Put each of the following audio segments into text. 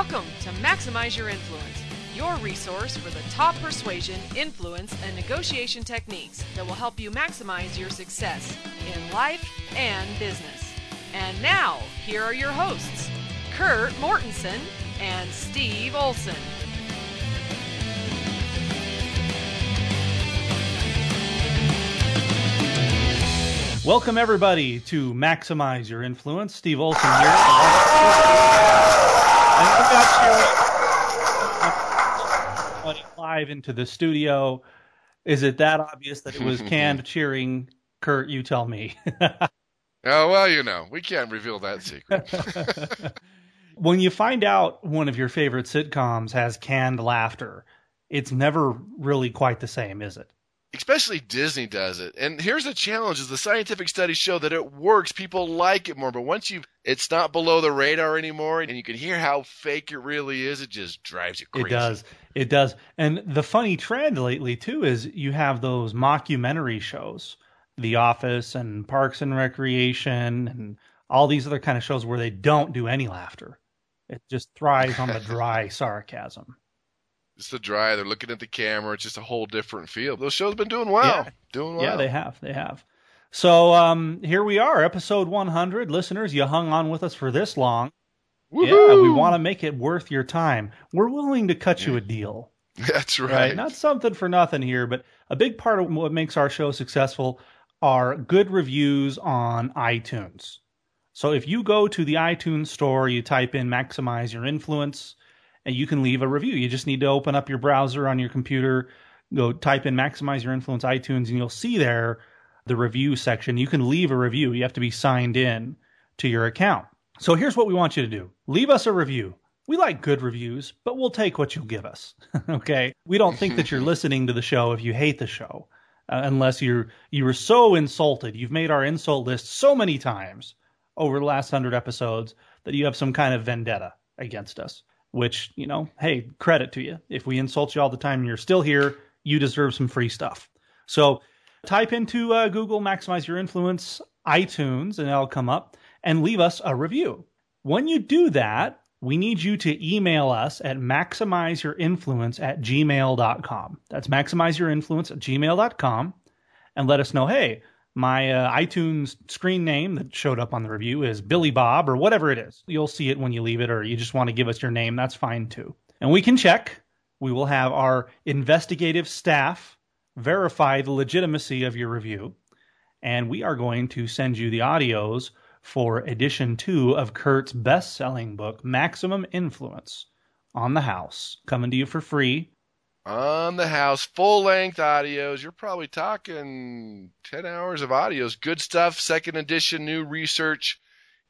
Welcome to Maximize Your Influence, your resource for the top persuasion, influence, and negotiation techniques that will help you maximize your success in life and business. And now, here are your hosts, Kurt Mortensen and Steve Olson. Welcome, everybody, to Maximize Your Influence. Steve Olson here. And we got you live into the studio. Is it that obvious that it was canned cheering? Kurt, you tell me. Oh, well, you know, we can't reveal that secret. when you find out one of your favorite sitcoms has canned laughter, it's never really quite the same, is it? Especially Disney does it. And here's the challenge is the scientific studies show that it works. People like it more, but once you it's not below the radar anymore and you can hear how fake it really is, it just drives you crazy. It does. It does. And the funny trend lately too is you have those mockumentary shows, The Office and Parks and Recreation and all these other kind of shows where they don't do any laughter. It just thrives on the dry sarcasm. It's the dry. They're looking at the camera. It's just a whole different feel. Those shows have been doing well. Yeah. Doing well. Yeah, they have. They have. So um, here we are, episode 100. Listeners, you hung on with us for this long. Yeah, we want to make it worth your time. We're willing to cut you a deal. That's right. right? Not something for nothing here, but a big part of what makes our show successful are good reviews on iTunes. So if you go to the iTunes store, you type in maximize your influence, and you can leave a review. You just need to open up your browser on your computer, go type in maximize your influence iTunes, and you'll see there the review section. You can leave a review. You have to be signed in to your account. So here's what we want you to do leave us a review. We like good reviews, but we'll take what you'll give us. okay? We don't think that you're listening to the show if you hate the show, uh, unless you're you were so insulted. You've made our insult list so many times over the last 100 episodes that you have some kind of vendetta against us, which, you know, hey, credit to you. If we insult you all the time and you're still here, you deserve some free stuff. So, type into uh, Google Maximize Your Influence iTunes and it'll come up and leave us a review. When you do that, we need you to email us at maximizeyourinfluence at gmail.com. That's maximizeyourinfluence at gmail.com and let us know, hey, my uh, iTunes screen name that showed up on the review is Billy Bob or whatever it is. You'll see it when you leave it, or you just want to give us your name. That's fine too. And we can check. We will have our investigative staff verify the legitimacy of your review. And we are going to send you the audios for edition two of Kurt's best selling book, Maximum Influence on the House, coming to you for free. On the house, full length audios. You're probably talking 10 hours of audios. Good stuff. Second edition, new research.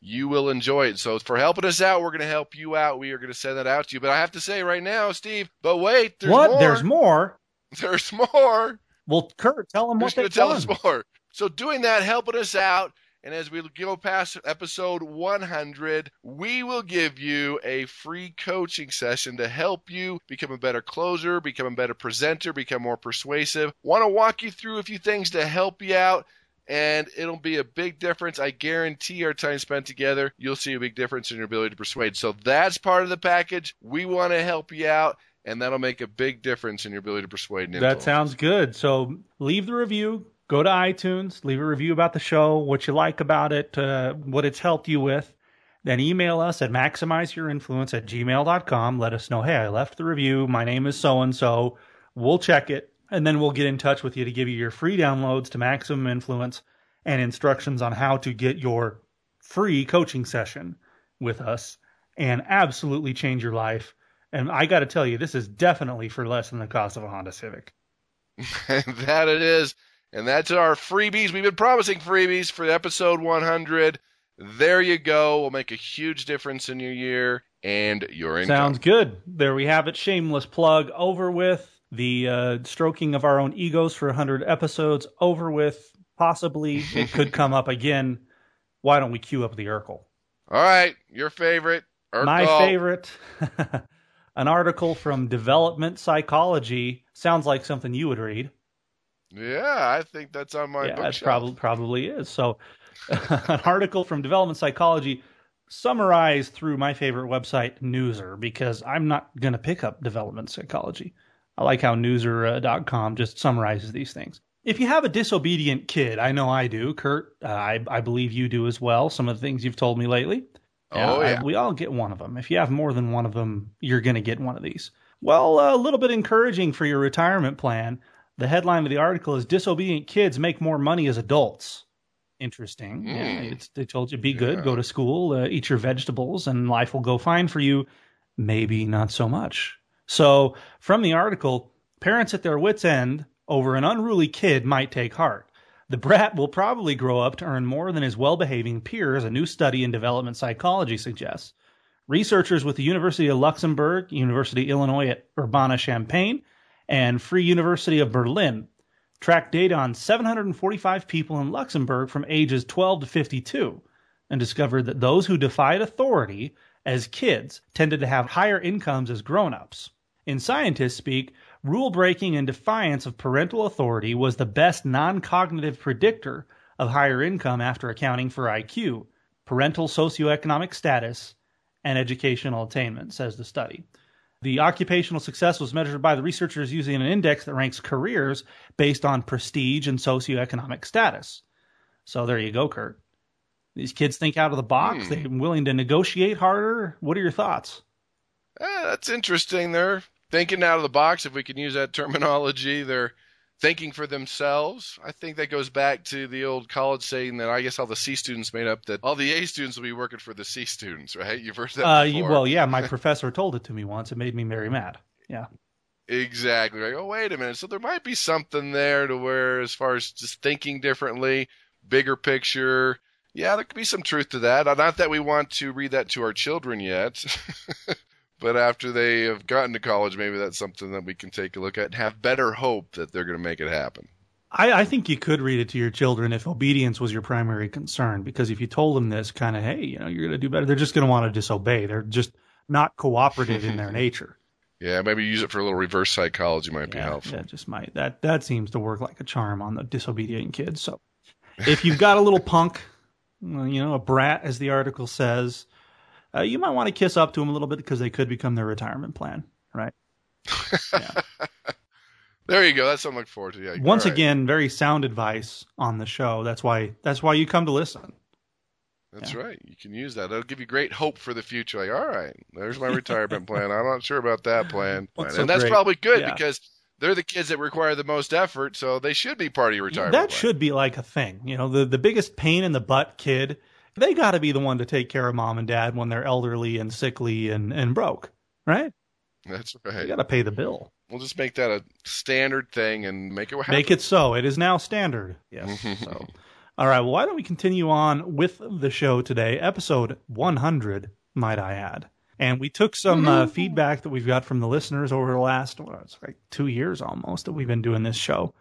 You will enjoy it. So, for helping us out, we're going to help you out. We are going to send that out to you. But I have to say right now, Steve, but wait, there's what? more. There's more? There's more. Well, Kurt, tell them Who's what they've to tell done. us more? So, doing that, helping us out. And as we go past episode 100, we will give you a free coaching session to help you become a better closer, become a better presenter, become more persuasive. Want to walk you through a few things to help you out. And it'll be a big difference. I guarantee our time spent together, you'll see a big difference in your ability to persuade. So that's part of the package. We want to help you out, and that'll make a big difference in your ability to persuade and That sounds good. So leave the review. Go to iTunes, leave a review about the show, what you like about it, uh, what it's helped you with. Then email us at maximizeyourinfluence at gmail.com. Let us know, hey, I left the review. My name is so and so. We'll check it. And then we'll get in touch with you to give you your free downloads to Maximum Influence and instructions on how to get your free coaching session with us and absolutely change your life. And I got to tell you, this is definitely for less than the cost of a Honda Civic. That it is. And that's our freebies. We've been promising freebies for episode 100. There you go. Will make a huge difference in your year and your income. Sounds good. There we have it. Shameless plug over with. The uh, stroking of our own egos for 100 episodes over with. Possibly it could come up again. Why don't we cue up the Urkel? All right, your favorite. My favorite. An article from Development Psychology. Sounds like something you would read. Yeah, I think that's on my yeah, it bookshelf. probably probably is. So, an article from Development Psychology: summarized through my favorite website, Newser, because I'm not going to pick up development psychology. I like how Newser.com just summarizes these things. If you have a disobedient kid, I know I do, Kurt, uh, I, I believe you do as well, some of the things you've told me lately. Oh, yeah. we all get one of them. If you have more than one of them, you're going to get one of these. Well, a little bit encouraging for your retirement plan. The headline of the article is Disobedient Kids Make More Money as Adults. Interesting. Yeah, Mm. it's, they told you be good, go to school, uh, eat your vegetables, and life will go fine for you. Maybe not so much. So, from the article, parents at their wits' end over an unruly kid might take heart. The brat will probably grow up to earn more than his well behaving peers, a new study in development psychology suggests. Researchers with the University of Luxembourg, University Illinois at Urbana Champaign, and Free University of Berlin tracked data on 745 people in Luxembourg from ages 12 to 52 and discovered that those who defied authority as kids tended to have higher incomes as grown ups. In scientist speak, rule breaking and defiance of parental authority was the best non cognitive predictor of higher income after accounting for IQ, parental socioeconomic status, and educational attainment, says the study. The occupational success was measured by the researchers using an index that ranks careers based on prestige and socioeconomic status. So there you go, Kurt. These kids think out of the box. Hmm. They're willing to negotiate harder. What are your thoughts? Eh, that's interesting. They're thinking out of the box, if we can use that terminology. They're thinking for themselves. I think that goes back to the old college saying that I guess all the C students made up that all the A students will be working for the C students, right? You've heard that Uh, you, well, yeah, my professor told it to me once. It made me very mad. Yeah. Exactly. Like, oh, wait a minute. So there might be something there to where, as far as just thinking differently, bigger picture, yeah, there could be some truth to that. Not that we want to read that to our children yet, but after they have gotten to college, maybe that's something that we can take a look at and have better hope that they're going to make it happen. I, I think you could read it to your children if obedience was your primary concern, because if you told them this kind of, hey, you know, you're going to do better, they're just going to want to disobey. They're just not cooperative in their nature. Yeah, maybe use it for a little reverse psychology might be helpful. That just might that that seems to work like a charm on the disobedient kids. So if you've got a little punk, you know, a brat, as the article says, uh, you might want to kiss up to them a little bit because they could become their retirement plan, right? There you go. That's something to look forward to. Yeah, Once right. again, very sound advice on the show. That's why that's why you come to listen. That's Yeah. right. You can use that. It'll give you great hope for the future. Like, all right, there's my retirement plan. I'm not sure about that plan. So and that's great? probably good Yeah. because they're the kids that require the most effort, so they should be part of your retirement that plan. should be like a thing. You know, the the biggest pain in the butt kid, they got to be the one to take care of mom and dad when they're elderly and sickly and and broke, right? That's right. You right. got to pay the bill. We'll just make that a standard thing and make it happen. Make it so. It is now standard. Yes. so, all right. Well, why don't we continue on with the show today? Episode 100, might I add. And we took some uh, feedback that we've got from the listeners over the last, well, it's like two years almost that we've been doing this show.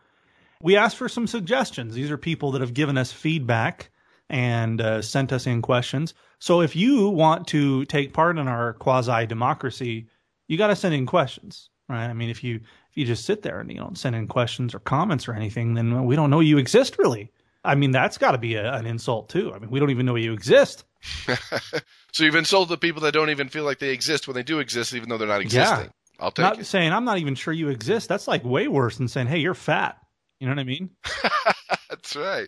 We asked for some suggestions. These are people that have given us feedback and uh, sent us in questions. So if you want to take part in our quasi democracy, you got to send in questions, right? I mean, if you if you just sit there and you don't send in questions or comments or anything, then we don't know you exist really. I mean, that's got to be a, an insult too. I mean, we don't even know you exist. so you've insulted the people that don't even feel like they exist when they do exist, even though they're not existing. Yeah. I'll take Not it. saying I'm not even sure you exist. That's like way worse than saying, "Hey, you're fat." You know what I mean? That's right.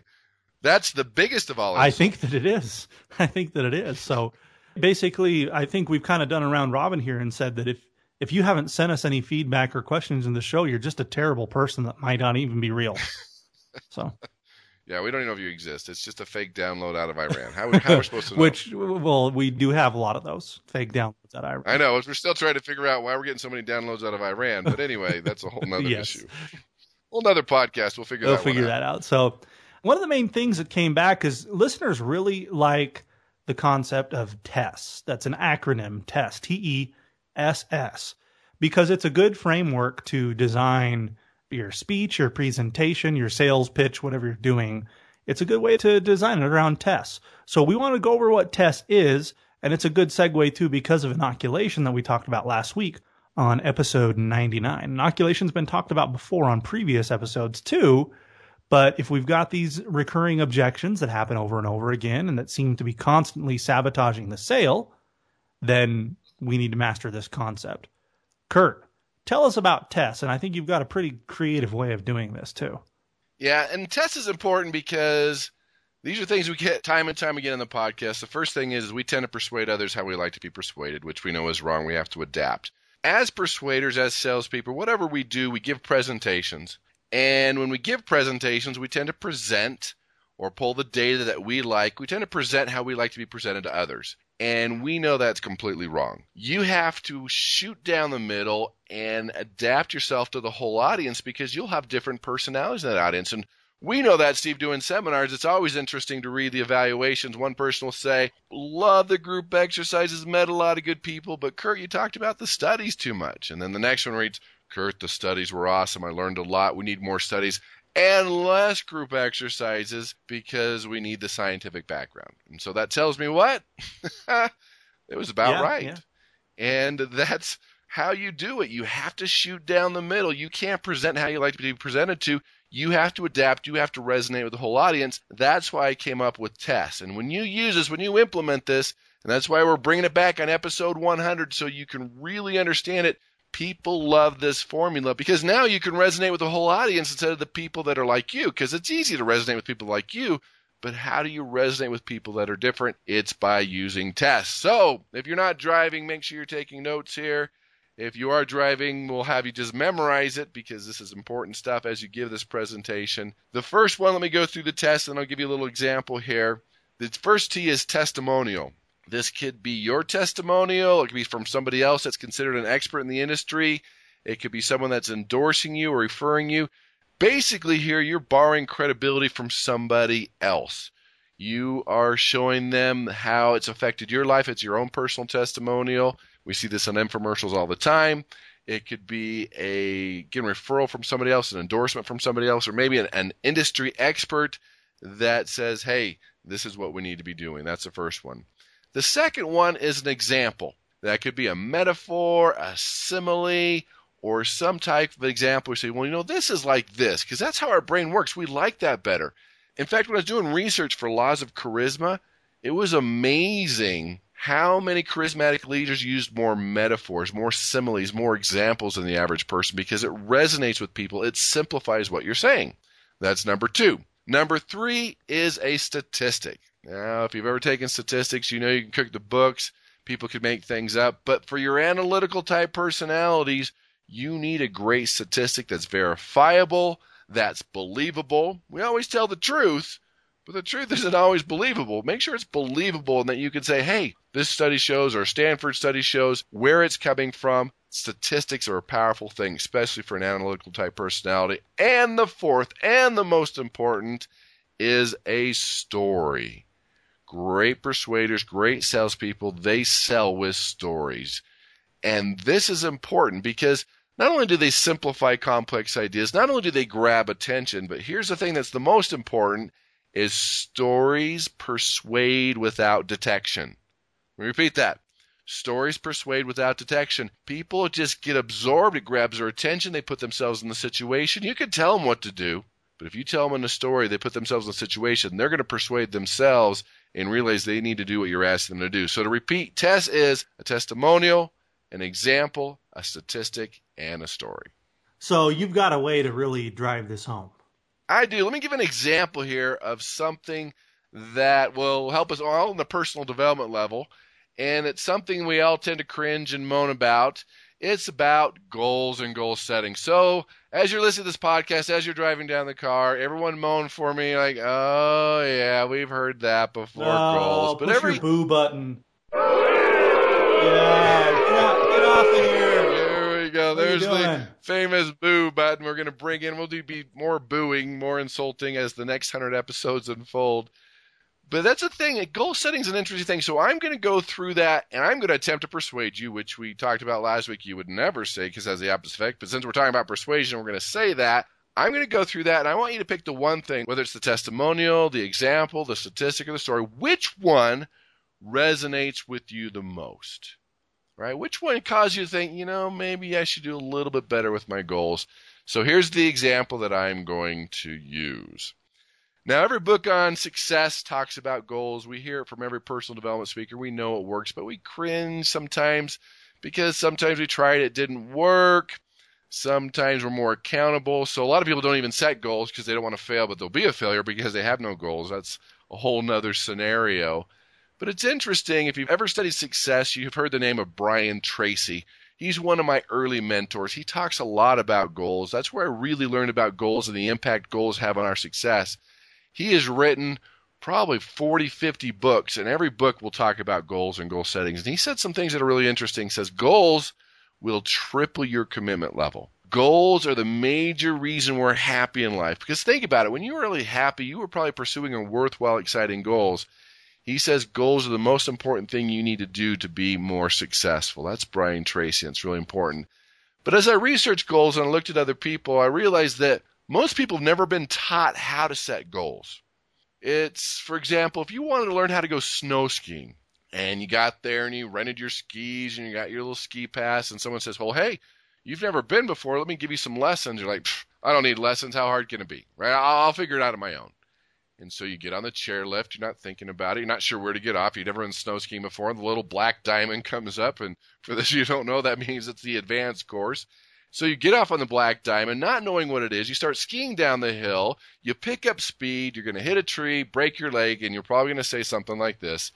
That's the biggest of all. I think that it is. I think that it is. So basically, I think we've kind of done a round robin here and said that if if you haven't sent us any feedback or questions in the show, you're just a terrible person that might not even be real. So, Yeah, we don't even know if you exist. It's just a fake download out of Iran. How, how are we supposed to know? which well, we do have a lot of those fake downloads that I. I know. We're still trying to figure out why we're getting so many downloads out of Iran. But anyway, that's a whole nother Yes. issue. Whole nother podcast. We'll figure that. They'll that figure out. that out. So, one of the main things that came back is listeners really like the concept of TESS. That's an acronym, TESS, T E S S, because it's a good framework to design your speech, your presentation, your sales pitch, whatever you're doing. It's a good way to design it around TESS. So, we want to go over what TESS is, and it's a good segue too because of inoculation that we talked about last week on episode 99. Inoculation's been talked about before on previous episodes too, But if we've got these recurring objections that happen over and over again and that seem to be constantly sabotaging the sale, then we need to master this concept. Kurt, tell us about TESS, and I think you've got a pretty creative way of doing this too. Yeah, and TESS is important because these are things we get time and time again in the podcast. The first thing is we tend to persuade others how we like to be persuaded, which we know is wrong. We have to adapt. As persuaders, as salespeople, whatever we do, we give presentations. And when we give presentations, we tend to present or pull the data that we like. We tend to present how we like to be presented to others. And we know that's completely wrong. You have to shoot down the middle and adapt yourself to the whole audience because you'll have different personalities in that audience. And we know that, Steve, doing seminars, it's always interesting to read the evaluations. One person will say, Love the group exercises, met a lot of good people, but Kurt, you talked about the studies too much. And then the next one reads, Kurt, the studies were awesome. I learned a lot. We need more studies and less group exercises because we need the scientific background. And so that tells me what? it was about Yeah, right. yeah. And that's how you do it. You have to shoot down the middle. You can't present how you like to be presented to. You have to adapt. You have to resonate with the whole audience. That's why I came up with TESS. And when you use this, when you implement this, and that's why we're bringing it back on episode 100 so you can really understand it. People love this formula because now you can resonate with the whole audience instead of the people that are like you because it's easy to resonate with people like you. But how do you resonate with people that are different? It's by using TESS. So if you're not driving, make sure you're taking notes here. If you are driving, we'll have you just memorize it because this is important stuff as you give this presentation. The first one, let me go through the test and I'll give you a little example here. The first T is testimonial. This could be your testimonial, it could be from somebody else that's considered an expert in the industry, it could be someone that's endorsing you or referring you. Basically, here you're borrowing credibility from somebody else. You are showing them how it's affected your life. It's your own personal testimonial. We see this on infomercials all the time. It could be a again referral from somebody else, an endorsement from somebody else, or maybe an, an industry expert that says, "Hey, this is what we need to be doing." That's the first one. The second one is an example. That could be a metaphor, a simile, or some type of example. You say, "Well, you know, this is like this," because that's how our brain works. We like that better. In fact, when I was doing research for laws of charisma, it was amazing how many charismatic leaders used more metaphors, more similes, more examples than the average person because it resonates with people. It simplifies what you're saying. That's number two. Number three is a statistic. Now, if you've ever taken statistics, you know you can cook the books. People can make things up. But for your analytical type personalities, you need a great statistic that's verifiable, that's believable. We always tell the truth, but the truth isn't always believable. Make sure it's believable and that you can say, hey, this study shows or Stanford study shows where it's coming from. Statistics are a powerful thing, especially for an analytical type personality. And the fourth and the most important is a story. Great persuaders, great salespeople, they sell with stories. And this is important because not only do they simplify complex ideas, not only do they grab attention, but here's the thing that's the most important is stories persuade without detection. Let me repeat that. Stories persuade without detection. People just get absorbed. It grabs their attention. They put themselves in the situation. You can tell them what to do, but if you tell them in a story, they put themselves in a situation, they're going to persuade themselves and realize they need to do what you're asking them to do. So to repeat, TESS is a testimonial, an example, a statistic, and a story. So you've got a way to really drive this home. I do. Let me give an example here of something that will help us all on the personal development level. And it's something we all tend to cringe and moan about. It's about goals and goal setting. So, as you're listening to this podcast, as you're driving down the car, everyone moan for me like, "Oh yeah, we've heard that before." goals, but push every your boo button. Yeah, get, out, get off of here. There we go. What There's the famous boo button. We're going to bring in. We'll do be more booing, more insulting as the next hundred episodes unfold. But that's the thing. Goal setting is an interesting thing. So I'm going to go through that, and I'm going to attempt to persuade you, which we talked about last week. You would never say because it has the opposite effect. But since we're talking about persuasion, we're going to say that. I'm going to go through that, and I want you to pick the one thing, whether it's the testimonial, the example, the statistic, or the story. Which one resonates with you the most? Right? Which one caused you to think, you know, maybe I should do a little bit better with my goals? So here's the example that I'm going to use. Now, every book on success talks about goals. We hear it from every personal development speaker. We know it works, but we cringe sometimes because sometimes we tried it, didn't work. Sometimes we're more accountable. So a lot of people don't even set goals because they don't want to fail, but they'll be a failure because they have no goals. That's a whole nother scenario. But it's interesting. If you've ever studied success, you've heard the name of Brian Tracy. He's one of my early mentors. He talks a lot about goals. That's where I really learned about goals and the impact goals have on our success. He has written probably 40, 50 books, and every book will talk about goals and goal settings. And he said some things that are really interesting. He says goals will triple your commitment level. Goals are the major reason we're happy in life. Because think about it, when you were really happy, you were probably pursuing a worthwhile, exciting goals. He says goals are the most important thing you need to do to be more successful. That's Brian Tracy, and it's really important. But as I researched goals and I looked at other people, I realized that most people have never been taught how to set goals. It's, for example, if you wanted to learn how to go snow skiing and you got there and you rented your skis and you got your little ski pass and someone says, well, hey, you've never been before. Let me give you some lessons. You're like, I don't need lessons. How hard can it be? Right? I'll, I'll figure it out on my own. And so you get on the chairlift, you're not thinking about it, you're not sure where to get off. You've never been snow skiing before, and the little black diamond comes up, and for those you don't know, that means it's the advanced course. So you get off on the black diamond, not knowing what it is. You start skiing down the hill. You pick up speed. You're going to hit a tree, break your leg, and you're probably going to say something like this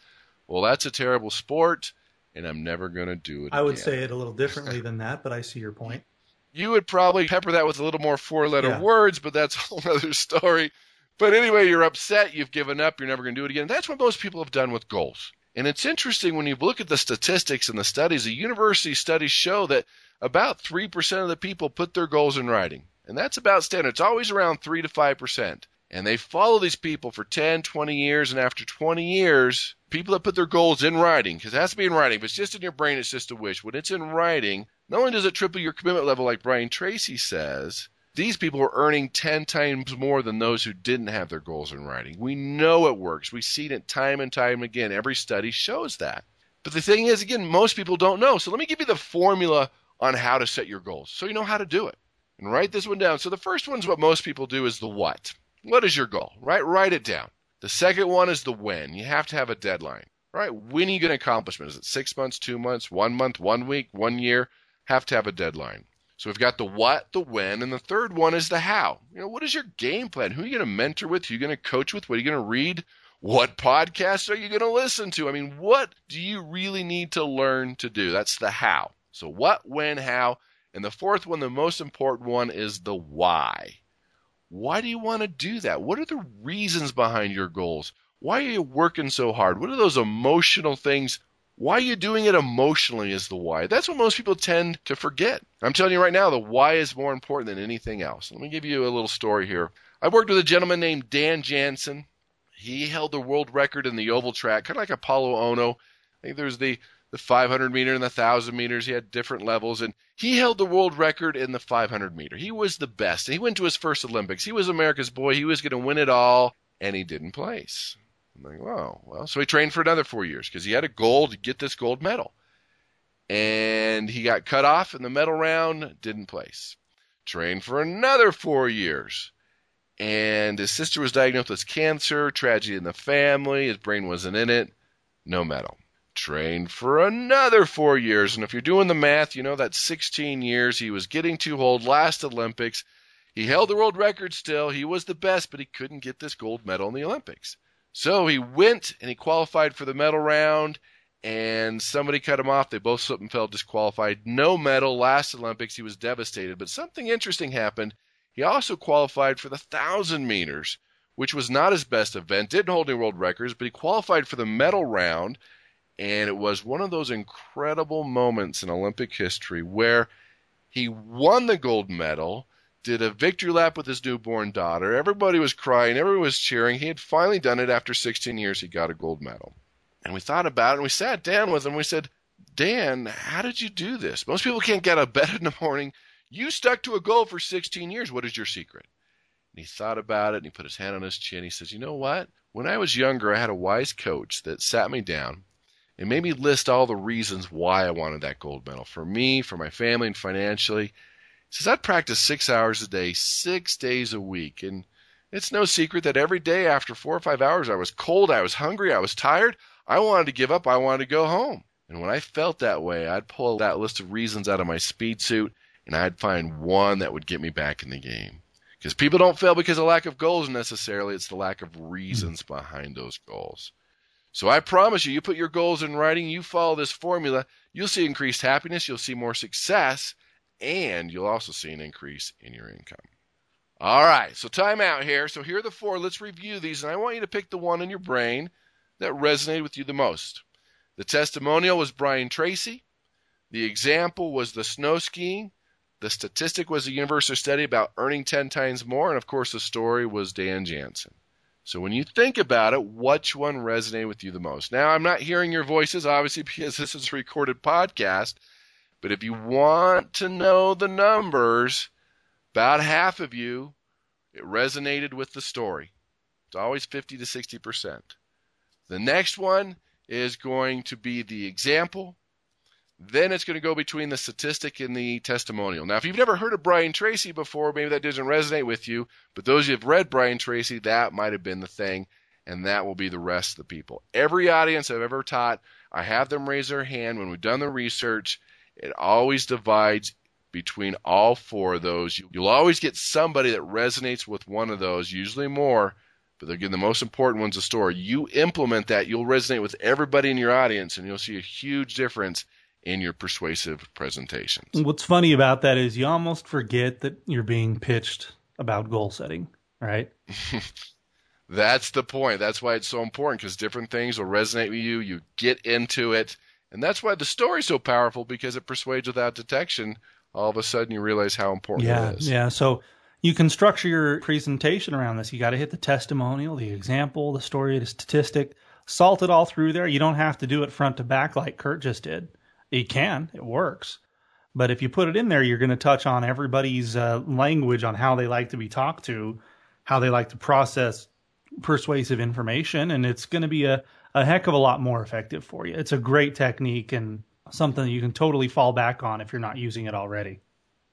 Well, that's a terrible sport, and I'm never going to do it. I would again. say it a little differently than that, but I see your point. You would probably pepper that with a little more four letter yeah. words, but that's a whole other story. But anyway, you're upset, you've given up, you're never going to do it again. That's what most people have done with goals. And it's interesting when you look at the statistics and the studies, the university studies show that about 3% of the people put their goals in writing. And that's about standard. It's always around 3 to 5%. And they follow these people for 10, 20 years. And after 20 years, people that put their goals in writing, because it has to be in writing. If it's just in your brain, it's just a wish. When it's in writing, not only does it triple your commitment level, like Brian Tracy says, these people are earning 10 times more than those who didn't have their goals in writing. We know it works. We've seen it time and time again. Every study shows that. But the thing is, again, most people don't know. So let me give you the formula on how to set your goals so you know how to do it. And write this one down. So the first one is what most people do is the what. What is your goal? Right? Write it down. The second one is the when. You have to have a deadline. Right? When are you going to accomplish it? Is it six months, two months, one month, one week, one year? Have to have a deadline. So we've got the what, the when, and the third one is the how. You know, what is your game plan? Who are you going to mentor with? Who are you going to coach with? What are you going to read? What podcasts are you going to listen to? I mean, what do you really need to learn to do? That's the how. So what, when, how. And the fourth one, the most important one, is the why. Why do you want to do that? What are the reasons behind your goals? Why are you working so hard? What are those emotional things why are you doing it emotionally is the why. That's what most people tend to forget. I'm telling you right now, the why is more important than anything else. Let me give you a little story here. I worked with a gentleman named Dan Jansen. He held the world record in the oval track, kind of like Apolo Ohno. I think there's the the 500 meter and the 1000 meters. He had different levels, and he held the world record in the 500 meter. He was the best. He went to his first Olympics. He was America's boy. He was going to win it all, and he didn't place. Like, wow. Well, so he trained for another four years because he had a goal to get this gold medal. And he got cut off in the medal round, didn't place. Trained for another four years. And his sister was diagnosed with cancer, tragedy in the family, his brain wasn't in it, no medal. Trained for another four years. And if you're doing the math, you know that's 16 years. He was getting too old. Last Olympics. He held the world record still. He was the best, but he couldn't get this gold medal in the Olympics. So he went and he qualified for the medal round, and somebody cut him off. They both slipped and fell disqualified. No medal. Last Olympics, he was devastated. But something interesting happened. He also qualified for the 1,000 meters, which was not his best event. Didn't hold any world records, but he qualified for the medal round. And it was one of those incredible moments in Olympic history where he won the gold medal did a victory lap with his newborn daughter. Everybody was crying, everyone was cheering. He had finally done it after 16 years. He got a gold medal. And we thought about it and we sat down with him. We said, Dan, how did you do this? Most people can't get out of bed in the morning. You stuck to a goal for 16 years. What is your secret? And he thought about it and he put his hand on his chin. He says, You know what? When I was younger, I had a wise coach that sat me down and made me list all the reasons why I wanted that gold medal for me, for my family, and financially says I'd practice six hours a day, six days a week. And it's no secret that every day after four or five hours, I was cold, I was hungry, I was tired. I wanted to give up, I wanted to go home. And when I felt that way, I'd pull that list of reasons out of my speed suit and I'd find one that would get me back in the game. Because people don't fail because of lack of goals necessarily, it's the lack of reasons behind those goals. So I promise you, you put your goals in writing, you follow this formula, you'll see increased happiness, you'll see more success, and you'll also see an increase in your income. All right, so time out here. So here are the four. Let's review these, and I want you to pick the one in your brain that resonated with you the most. The testimonial was Brian Tracy. The example was the snow skiing. The statistic was a university study about earning 10 times more. And of course, the story was Dan Jansen. So when you think about it, which one resonated with you the most? Now, I'm not hearing your voices, obviously, because this is a recorded podcast. But if you want to know the numbers, about half of you, it resonated with the story. It's always 50 to 60%. The next one is going to be the example. Then it's going to go between the statistic and the testimonial. Now, if you've never heard of Brian Tracy before, maybe that doesn't resonate with you, but those who have read Brian Tracy, that might have been the thing, and that will be the rest of the people. Every audience I've ever taught, I have them raise their hand when we've done the research. It always divides between all four of those. You'll always get somebody that resonates with one of those, usually more, but again, the most important one's the story. You implement that, you'll resonate with everybody in your audience, and you'll see a huge difference in your persuasive presentations. What's funny about that is you almost forget that you're being pitched about goal setting, right? That's the point. That's why it's so important because different things will resonate with you. You get into it. And that's why the story's so powerful because it persuades without detection. All of a sudden, you realize how important yeah, it is. Yeah. So you can structure your presentation around this. You got to hit the testimonial, the example, the story, the statistic, salt it all through there. You don't have to do it front to back like Kurt just did. You can, it works. But if you put it in there, you're going to touch on everybody's uh, language on how they like to be talked to, how they like to process persuasive information, and it's going to be a, a heck of a lot more effective for you. It's a great technique and something that you can totally fall back on if you're not using it already.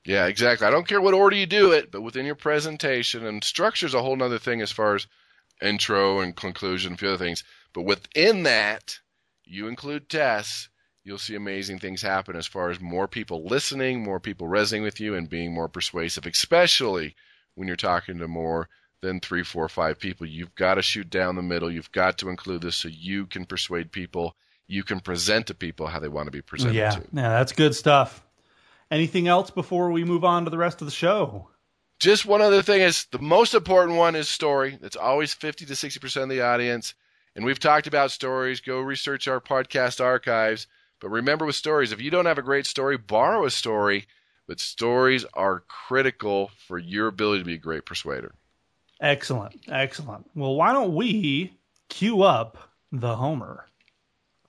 Yeah, exactly. I don't care what order you do it, but within your presentation, and structure is a whole other thing as far as intro and conclusion, a few other things. But within that, you include TESS, you'll see amazing things happen as far as more people listening, more people resonating with you, and being more persuasive, especially when you're talking to more than three, four, five people. You've got to shoot down the middle. You've got to include this so you can persuade people. You can present to people how they want to be presented yeah. to. Yeah, that's good stuff. Anything else before we move on to the rest of the show? Just one other thing is the most important one is story. It's always 50 to 60% of the audience. And we've talked about stories. Go research our podcast archives. But remember with stories, if you don't have a great story, borrow a story. But stories are critical for your ability to be a great persuader. Excellent. Excellent. Well, why don't we cue up the Homer?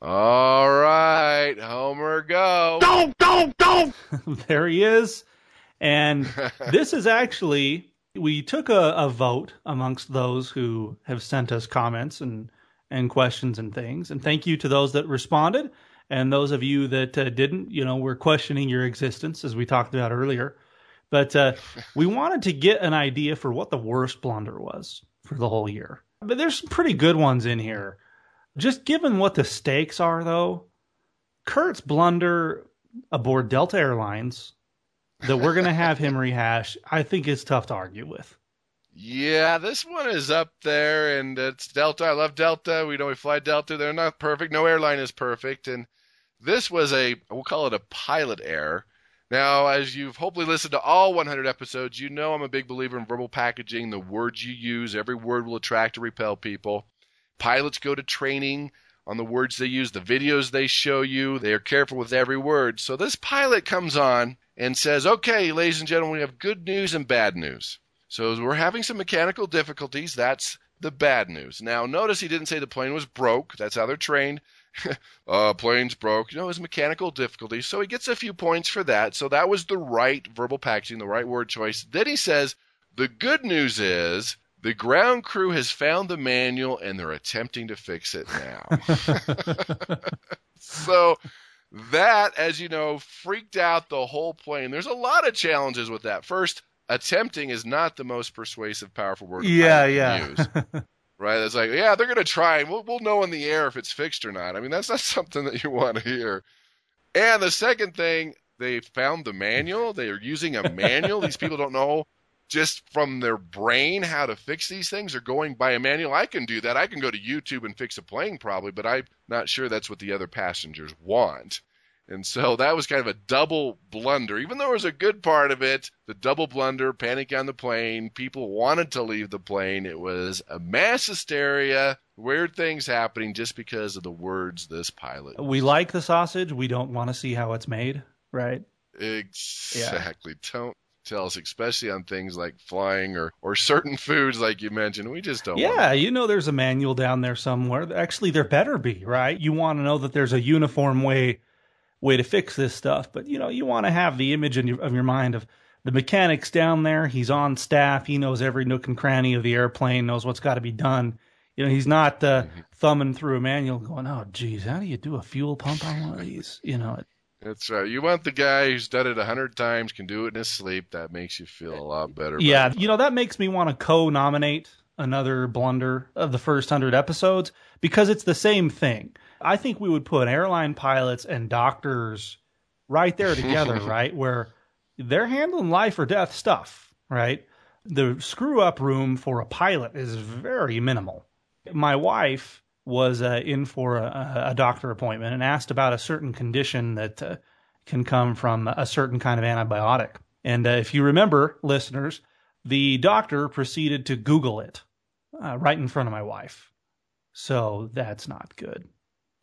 All right, Homer, go. Go, go, go. there he is. And this is actually, we took a, a, vote amongst those who have sent us comments and, and questions and things. And thank you to those that responded. And those of you that uh, didn't, you know, we're questioning your existence, as we talked about earlier. But uh, we wanted to get an idea for what the worst blunder was for the whole year. But there's some pretty good ones in here. Just given what the stakes are, though, Kurt's blunder aboard Delta Airlines that we're going to have him rehash, I think is tough to argue with. Yeah, this one is up there, and it's Delta. I love Delta. We know we fly Delta. They're not perfect. No airline is perfect. And this was a, we'll call it a pilot error. Now, as you've hopefully listened to all 100 episodes, you know I'm a big believer in verbal packaging. The words you use, every word will attract or repel people. Pilots go to training on the words they use, the videos they show you. They are careful with every word. So this pilot comes on and says, Okay, ladies and gentlemen, we have good news and bad news. So we're having some mechanical difficulties. That's the bad news. Now, notice he didn't say the plane was broke. That's how they're trained. uh, plane's broke. You know, his mechanical difficulties. So he gets a few points for that. So that was the right verbal packaging, the right word choice. Then he says, The good news is the ground crew has found the manual and they're attempting to fix it now. so that, as you know, freaked out the whole plane. There's a lot of challenges with that. First, attempting is not the most persuasive, powerful word. Yeah, yeah. Right? It's like, yeah, they're going to try, and we'll, we'll know in the air if it's fixed or not. I mean, that's not something that you want to hear. And the second thing, they found the manual. They are using a manual. These people don't know just from their brain how to fix these things They're going by a manual. I can do that. I can go to YouTube and fix a plane probably, but I'm not sure that's what the other passengers want. And so that was kind of a double blunder. Even though it was a good part of it, the double blunder, panic on the plane, people wanted to leave the plane. It was a mass hysteria, weird things happening just because of the words this pilot. We like the sausage. We don't want to see how it's made, right? Exactly. Yeah. Don't tell us, especially on things like flying or, or certain foods, like you mentioned. We just don't. Yeah, you know, there's a manual down there somewhere. Actually, there better be, right? You want to know that there's a uniform way way to fix this stuff, but you know, you want to have the image in your, of your mind of the mechanics down there. He's on staff. He knows every nook and cranny of the airplane. Knows what's got to be done. You know, he's not uh, mm-hmm. thumbing through a manual, going, "Oh, geez, how do you do a fuel pump on one of these?" You know, it, that's right. You want the guy who's done it a hundred times, can do it in his sleep. That makes you feel a lot better. Yeah, you know that makes me want to co-nominate another blunder of the first hundred episodes because it's the same thing. I think we would put airline pilots and doctors right there together, right, where they're handling life or death stuff, right? The screw up room for a pilot is very minimal. My wife was uh, in for a, a, doctor appointment and asked about a certain condition that uh, can come from a certain kind of antibiotic. And uh, if you remember, listeners, the doctor proceeded to Google it uh, right in front of my wife. So that's not good.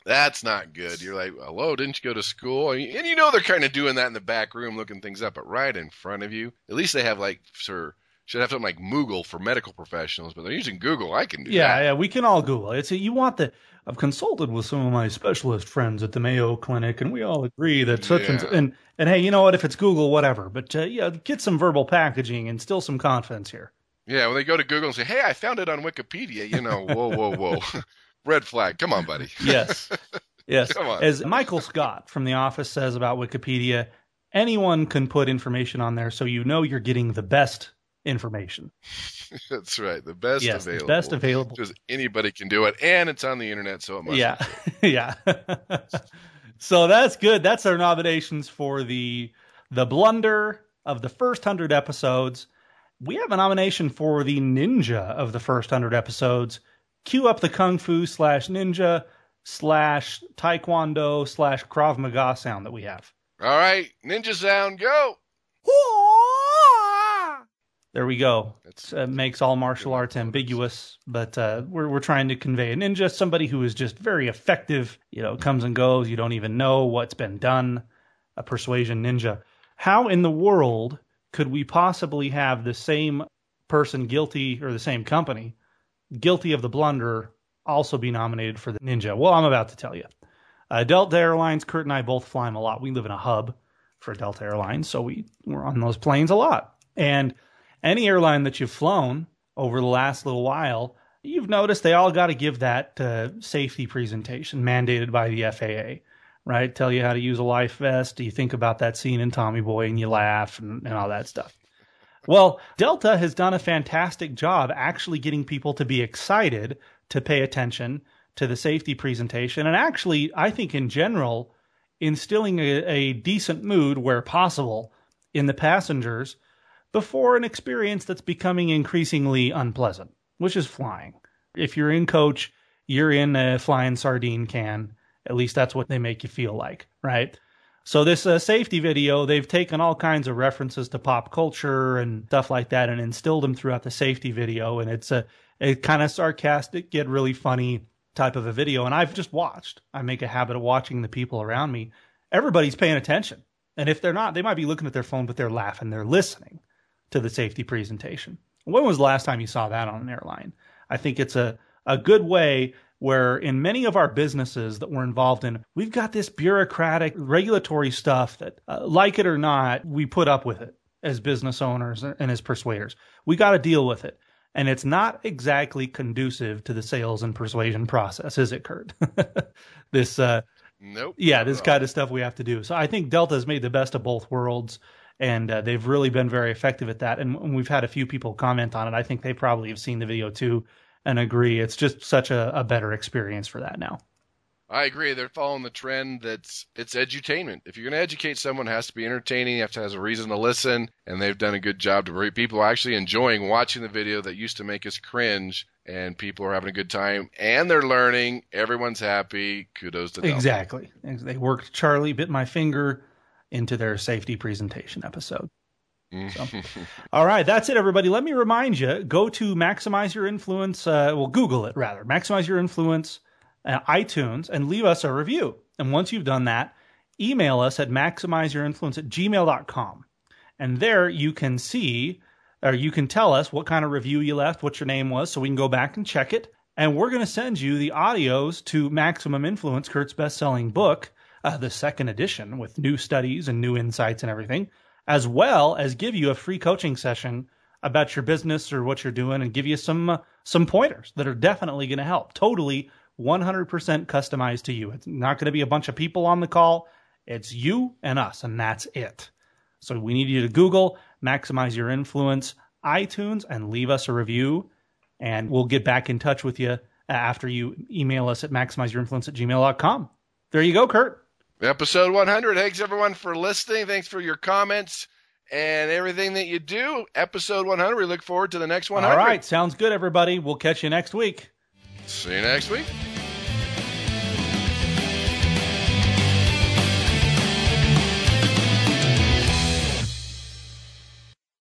That's not good. You're like, hello, didn't you go to school? And you know they're kind of doing that in the back room, looking things up, but right in front of you. At least they have like, sir, should have something like Moogle for medical professionals, but they're using Google. I can do yeah, that. Yeah, we can all Google. It's a, you want the. I've consulted with some of my specialist friends at the Mayo Clinic, and we all agree that such yeah. and, and and hey, you know what? If it's Google, whatever. But uh, yeah, get some verbal packaging and still some confidence here. Yeah, when they go to Google and say, "Hey, I found it on Wikipedia," you know, whoa, whoa, whoa, red flag. Come on, buddy. yes, yes. As Michael Scott from The Office says about Wikipedia, anyone can put information on there, so you know you're getting the best information. That's right. The best yes, available. The best available. Because anybody can do it, and it's on the internet, so it must. Yeah, yeah. so that's good. That's our nominations for the the blunder of the first hundred episodes. We have a nomination for the ninja of the first hundred episodes. Cue up the kung fu slash ninja slash taekwondo slash krav maga sound that we have. All right, ninja sound, go. There we go. It uh, makes all martial arts ambiguous, but uh, we're we're trying to convey a ninja, somebody who is just very effective. You know, comes and goes. You don't even know what's been done. A persuasion ninja. How in the world could we possibly have the same person guilty or the same company guilty of the blunder also be nominated for the ninja? Well, I'm about to tell you. Uh, Delta Airlines, Kurt and I both fly them a lot. We live in a hub for Delta Airlines, so we we're on those planes a lot, and any airline that you've flown over the last little while, you've noticed they all got to give that uh, safety presentation mandated by the FAA, right? Tell you how to use a life vest. Do you think about that scene in Tommy Boy and you laugh and, and all that stuff. Well, Delta has done a fantastic job actually getting people to be excited to pay attention to the safety presentation. And actually, I think in general, instilling a, a decent mood where possible in the passengers before an experience that's becoming increasingly unpleasant, which is flying. If you're in coach, you're in a flying sardine can. At least that's what they make you feel like, right? So this uh, safety video, they've taken all kinds of references to pop culture and stuff like that and instilled them throughout the safety video. And it's a, a kind of sarcastic, get really funny type of a video. And I've just watched. I make a habit of watching the people around me. Everybody's paying attention. And if they're not, they might be looking at their phone, but they're laughing, they're listening to the safety presentation. When was the last time you saw that on an airline? I think it's a, a good way where in many of our businesses that we're involved in, we've got this bureaucratic regulatory stuff that, uh, like it or not, we put up with it as business owners and as persuaders. We got to deal with it. And it's not exactly conducive to the sales and persuasion process, is it, Kurt? this, uh, Nope. Yeah, this kind of stuff we have to do. So I think Delta has made the best of both worlds, and uh, they've really been very effective at that. And we've had a few people comment on it. I think they probably have seen the video too and agree. It's just such a, a better experience for that now. I agree. They're following the trend that's it's edutainment. If you're going to educate someone, it has to be entertaining. You have to have a reason to listen, and they've done a good job to bring people actually enjoying watching the video that used to make us cringe, and people are having a good time and they're learning. Everyone's happy. Kudos to them. Exactly. They worked Charlie bit my finger into their safety presentation episode. So, all right, that's it, everybody. Let me remind you: go to maximize your influence. Uh, well, Google it rather. Maximize your influence uh, iTunes and leave us a review. And once you've done that, email us at maximizeyourinfluence at gmail.com. And there you can see, or you can tell us what kind of review you left, what your name was, so we can go back and check it. And we're going to send you the audios to Maximum Influence, Kurt's best selling book, uh, the second edition with new studies and new insights and everything, as well as give you a free coaching session about your business or what you're doing and give you some uh, some pointers that are definitely going to help. Totally 100% customized to you. It's not going to be a bunch of people on the call. It's you and us, and that's it. So we need you to Google, maximize your influence, iTunes, and leave us a review. And we'll get back in touch with you after you email us at maximizeyourinfluence at gmail.com. There you go, Kurt. Episode 100. Thanks, everyone, for listening. Thanks for your comments and everything that you do. Episode 100. We look forward to the next 100. All right. Sounds good, everybody. We'll catch you next week. See you next week.